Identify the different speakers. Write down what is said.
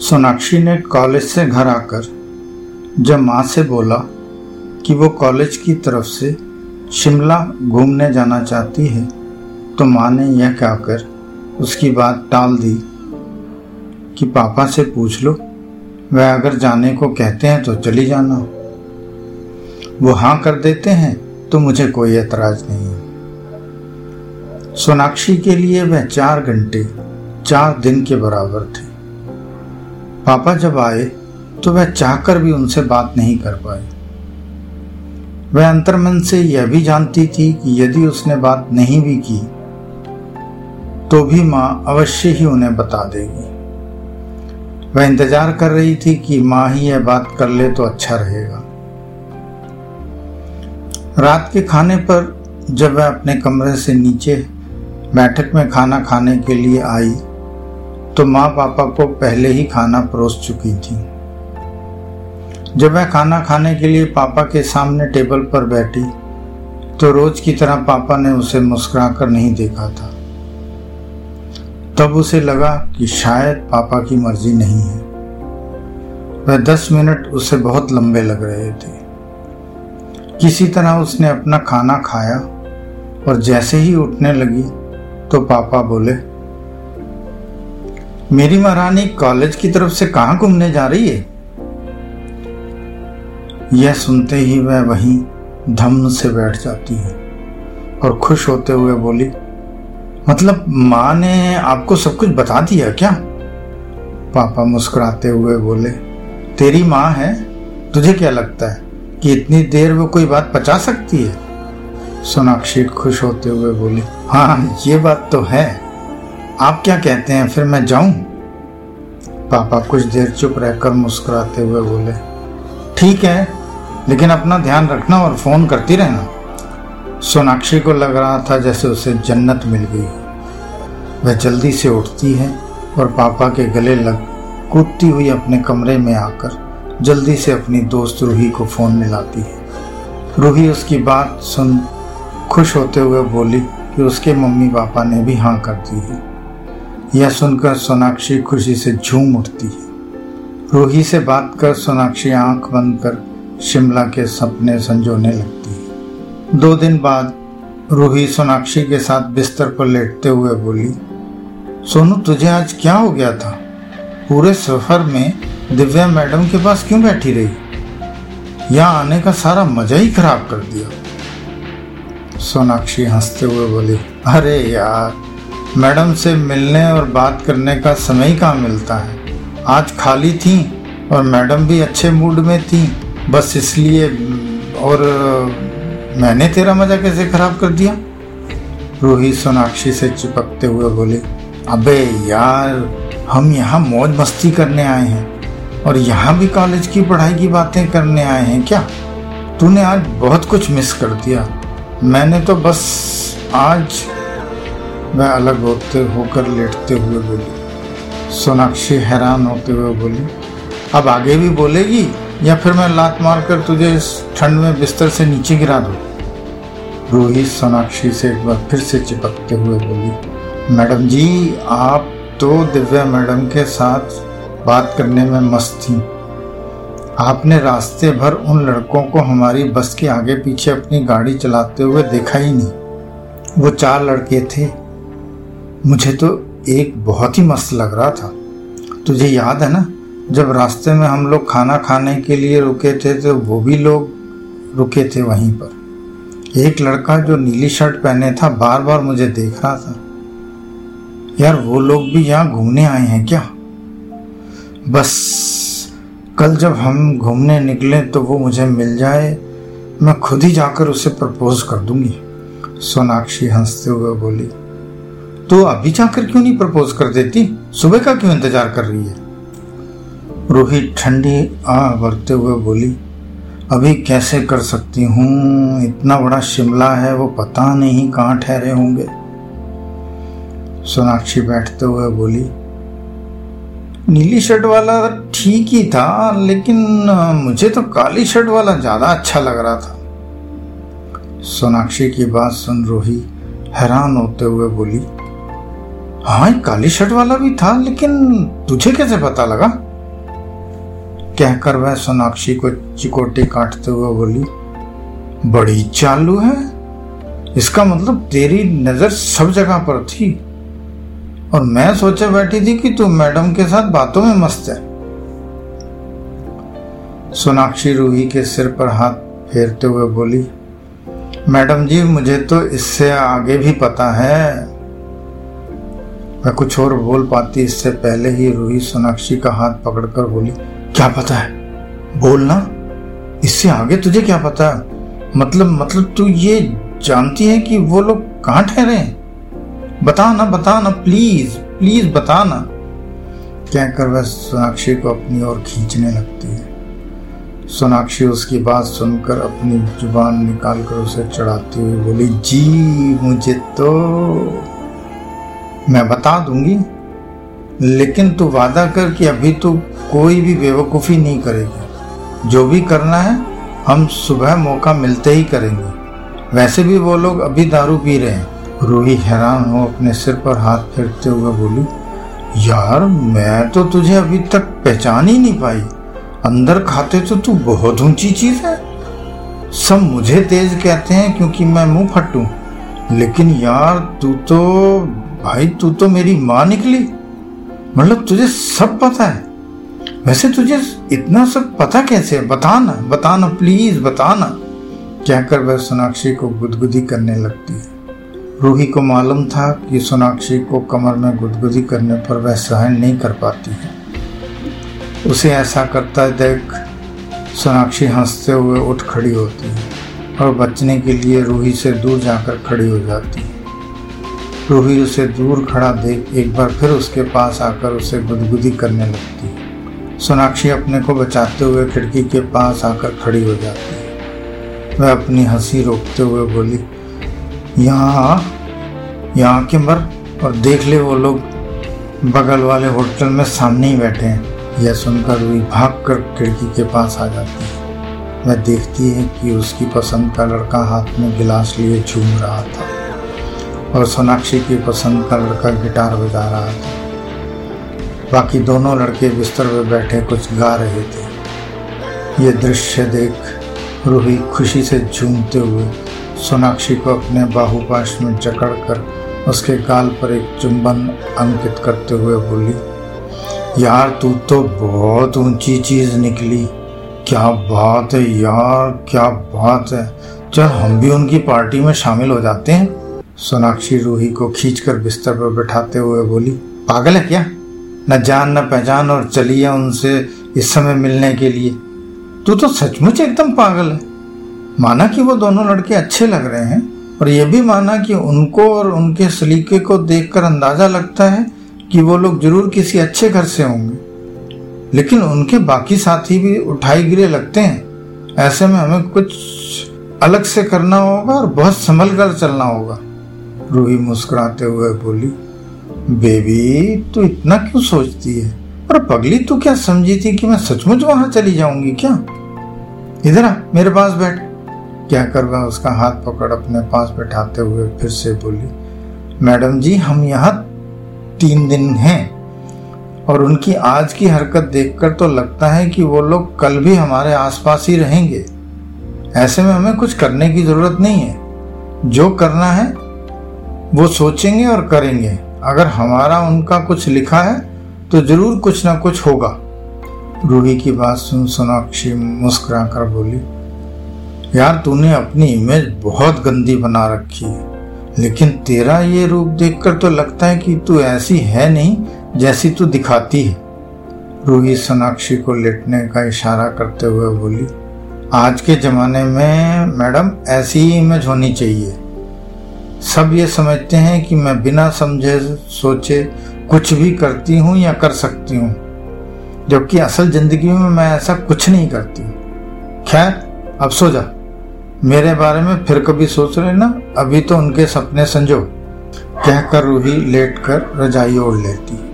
Speaker 1: सोनाक्षी ने कॉलेज से घर आकर जब माँ से बोला कि वो कॉलेज की तरफ़ से शिमला घूमने जाना चाहती है तो माँ ने यह कहकर उसकी बात टाल दी कि, पापा से पूछ लो, वह अगर जाने को कहते हैं तो चली जाना। वो हाँ कर देते हैं तो मुझे कोई एतराज़ नहीं है। सोनाक्षी के लिए वह चार घंटे, चार दिन के बराबर थे। पापा जब आए तो वह चाहकर भी उनसे बात नहीं कर पाए। वह अंतर्मन से यह भी जानती थी कि यदि उसने बात नहीं भी की तो भी माँ अवश्य ही उन्हें बता देगी। वह इंतज़ार कर रही थी कि माँ ही यह बात कर ले तो अच्छा रहेगा। रात के खाने पर जब वह अपने कमरे से नीचे बैठक में खाना खाने के लिए आई तो माँ पापा को पहले ही खाना परोस चुकी थी। जब वह खाना खाने के लिए पापा के सामने टेबल पर बैठी तो रोज की तरह पापा ने उसे मुस्कुराकर नहीं देखा था। तब उसे लगा कि शायद पापा की मर्ज़ी नहीं है। वह दस मिनट उसे बहुत लंबे लग रहे थे। किसी तरह उसने अपना खाना खाया और जैसे ही उठने लगी तो पापा बोले मेरी महारानी कॉलेज की तरफ़ से कहा घूमने जा रही है? यह सुनते ही वह वहीं धम से बैठ जाती है और खुश होते हुए बोली मतलब माँ ने आपको सब कुछ बता दिया क्या? पापा मुस्कुराते हुए बोले, तेरी माँ है? तुझे क्या लगता है कि इतनी देर वो कोई बात पचा सकती है? सोनाक्षी खुश होते हुए बोली हाँ ये बात तो है। आप क्या कहते हैं? फिर मैं जाऊँ? पापा कुछ देर चुप रहकर मुस्कुराते हुए बोले, ठीक है, लेकिन अपना ध्यान रखना और फ़ोन करती रहना। सोनाक्षी को लग रहा था जैसे उसे जन्नत मिल गई। वह जल्दी से उठती है और पापा के गले लग कूदती हुई अपने कमरे में आकर जल्दी से अपनी दोस्त रूही को फ़ोन मिलाती है। रूही उसकी बात सुन खुश होते हुए बोली कि उसके मम्मी पापा ने भी हाँ कर दी है। यह सुनकर सोनाक्षी खुशी से झूम उठती है। रूही से बात कर सोनाक्षी आँख बंद कर शिमला के सपने संजोने लगती है। दो दिन बाद रूही सोनाक्षी के साथ बिस्तर पर लेटते हुए बोली, सोनू, तुझे आज क्या हो गया था? पूरे सफ़र में दिव्या मैडम के पास क्यों बैठी रही? यहाँ आने का सारा मज़ा ही खराब कर दिया। सोनाक्षी हँसते हुए बोली, अरे यार मैडम से मिलने और बात करने का समय ही कहाँ मिलता है? आज खाली थी और मैडम भी अच्छे मूड में थी। बस इसलिए, और, मैंने तेरा मज़ा कैसे खराब कर दिया? रूही सोनाक्षी से चिपकते हुए बोले, अबे यार, हम यहाँ मौज मस्ती करने आए हैं और यहाँ भी कॉलेज की पढ़ाई की बातें करने आए हैं क्या? तूने आज बहुत कुछ मिस कर दिया। मैंने तो बस आज वह अलग होते होकर लेटते हुए बोली। सोनाक्षी हैरान होते हुए बोली, अब आगे भी बोलेगी या फिर मैं लात मार कर तुझे इस ठंड में बिस्तर से नीचे गिरा दूँ? रोहित सोनाक्षी से एक बार फिर से चिपकते हुए बोली, मैडम जी, आप तो दिव्या मैडम के साथ बात करने में मस्त थी। आपने रास्ते भर उन लड़कों को हमारी बस के आगे पीछे अपनी गाड़ी चलाते हुए देखा ही नहीं। वो चार लड़के थे। मुझे तो एक बहुत ही मस्त लग रहा था। तुझे याद है ना? जब रास्ते में हम लोग खाना खाने के लिए रुके थे तो वो भी लोग रुके थे वहीं पर। एक लड़का जो नीली शर्ट पहने था बार बार मुझे देख रहा था। यार, वो लोग भी यहाँ घूमने आए हैं क्या? बस, कल जब हम घूमने निकले तो वो मुझे मिल जाए, मैं खुद ही जाकर उसे प्रपोज कर दूँगी। सोनाक्षी हँसते हुए बोली तो अभी जाकर क्यों नहीं प्रपोज कर देती? सुबह का क्यों इंतज़ार कर रही है? रोहित ठंडी आ भरते हुए बोली, अभी कैसे कर सकती हूँ? इतना बड़ा शिमला है, वो पता नहीं कहाँ ठहरे होंगे. सोनाक्षी बैठते हुए बोली, नीली शर्ट वाला ठीक ही था, लेकिन मुझे तो काली शर्ट वाला ज़्यादा अच्छा लग रहा था. सोनाक्षी की बात सुन रोही हैरान होते हुए बोली हाँ काली शर्ट वाला भी था, लेकिन तुझे कैसे पता लगा? कहकर वह सोनाक्षी को चिकोटे काटते हुए बोली, बड़ी चालू है। इसका मतलब तेरी नज़र सब जगह पर थी। और मैं सोचे बैठी थी कि तू मैडम के साथ बातों में मस्त है। सोनाक्षी रूही के सिर पर हाथ फेरते हुए बोली, मैडम जी, मुझे तो इससे आगे भी पता है। मैं कुछ और बोल पाती, इससे पहले ही रूही सोनाक्षी का हाथ पकड़कर बोली, क्या पता है? बोलना इससे आगे तुझे क्या पता? मतलब मतलब तू ये जानती है कि वो लोग कहाँ ठहरे हैं? बता ना बता ना प्लीज़ प्लीज़ बता ना। कहकर वह सोनाक्षी को अपनी ओर खींचने लगती है। सोनाक्षी उसकी बात सुनकर अपनी ज़ुबान निकालकर उसे चढ़ाती हुई बोली, जी, मुझे तो मैं बता दूँगी। लेकिन तू वादा कर कि अभी तू कोई भी बेवकूफ़ी नहीं करेगी। जो भी करना है, हम सुबह मौका मिलते ही करेंगे। वैसे भी वो लोग अभी दारू पी रहे हैं। रूही हैरान हो अपने सिर पर हाथ फेरते हुए बोली, यार, मैं तो तुझे अभी तक पहचान ही नहीं पाई। अंदर खाते तो तू बहुत ऊँची चीज़ है। सब मुझे तेज कहते हैं क्योंकि मैं मुँह फटू। लेकिन यार, तू तो भाई, तू तो मेरी माँ निकली। मतलब तुझे सब पता है। वैसे तुझे इतना सब पता कैसे है? बताना बताना प्लीज़ बताना। कहकर वह सोनाक्षी को गुदगुदी करने लगती है। रूही को मालूम था कि सोनाक्षी को कमर में गुदगुदी करने पर वह सहन नहीं कर पाती है। उसे ऐसा करता देख सोनाक्षी हँसते हुए उठ खड़ी होती है और बचने के लिए रूही से दूर जाकर खड़ी हो जाती है। रूही उसे दूर खड़ा देख एक बार फिर उसके पास आकर उसे गुदगुदी करने लगती। है सोनाक्षी अपने को बचाते हुए खिड़की के पास आकर खड़ी हो जाती। है वह अपनी हँसी रोकते हुए बोली, यहाँ यहाँ के मर और देख ले वो लोग बगल वाले होटल में सामने ही बैठे हैं। यह सुनकर रूही भाग कर खिड़की के पास आ जाती है। वह देखती है कि उसकी पसंद का लड़का हाथ में गिलास लिए झूम रहा था। और सोनाक्षी की पसंद का लड़का गिटार बजा रहा था। बाकी दोनों लड़के बिस्तर में बैठे कुछ गा रहे थे। ये दृश्य देख रूही खुशी से झूमते हुए सोनाक्षी को अपने बाहुपाश में जकड़ कर उसके गाल पर एक चुंबन अंकित करते हुए बोली, यार, तू तो बहुत ऊँची चीज़ निकली। क्या बात है यार, क्या बात है। चल, हम भी उनकी पार्टी में शामिल हो जाते हैं। सोनाक्षी रूही को खींचकर बिस्तर पर बैठाते हुए बोली, पागल है क्या? न जान, न पहचान और चली है उनसे इस समय मिलने के लिए। तू तो सचमुच एकदम पागल है। माना कि वो दोनों लड़के अच्छे लग रहे हैं, और ये भी माना कि उनको और उनके सलीके को देखकर अंदाज़ा लगता है कि वो लोग ज़रूर किसी अच्छे घर से होंगे। लेकिन उनके बाकी साथी भी उठाई गिरे लगते हैं। ऐसे में हमें कुछ अलग से करना होगा और बहुत संभल कर चलना होगा। रूही मुस्कुराते हुए बोली, बेबी, तू इतना क्यों सोचती है? और पगली तू क्या समझी थी कि मैं सचमुच वहाँ चली जाऊँगी क्या? इधर आ, मेरे पास बैठ। क्या कर वह उसका हाथ पकड़ अपने पास बैठाते हुए फिर से बोली, मैडम जी, हम यहाँ तीन दिन हैं और उनकी आज की हरकत देखकर तो लगता है कि वो लोग कल भी हमारे आसपास ही रहेंगे। ऐसे में हमें कुछ करने की ज़रूरत नहीं है। जो करना है वो सोचेंगे और करेंगे। अगर हमारा उनका कुछ लिखा है तो ज़रूर कुछ ना कुछ होगा। रूही की बात सुन सोनाक्षी मुस्कुरा कर बोली, यार, तूने अपनी इमेज बहुत गंदी बना रखी है, लेकिन तेरा ये रूप देखकर तो लगता है कि तू ऐसी है नहीं जैसी तू दिखाती है। रूही सोनाक्षी को लेटने का इशारा करते हुए बोली, आज के जमाने में मैडम ऐसी ही इमेज होनी चाहिए सब ये समझते हैं कि मैं बिना समझे, सोचे कुछ भी करती हूँ या कर सकती हूँ। जबकि असल ज़िंदगी में मैं ऐसा कुछ नहीं करती। खैर, अब सो जा। मेरे बारे में फिर कभी सोच रहे ना? अभी तो उनके सपने संजो। कहकर रूही लेट कर रजाई ओढ़ लेती।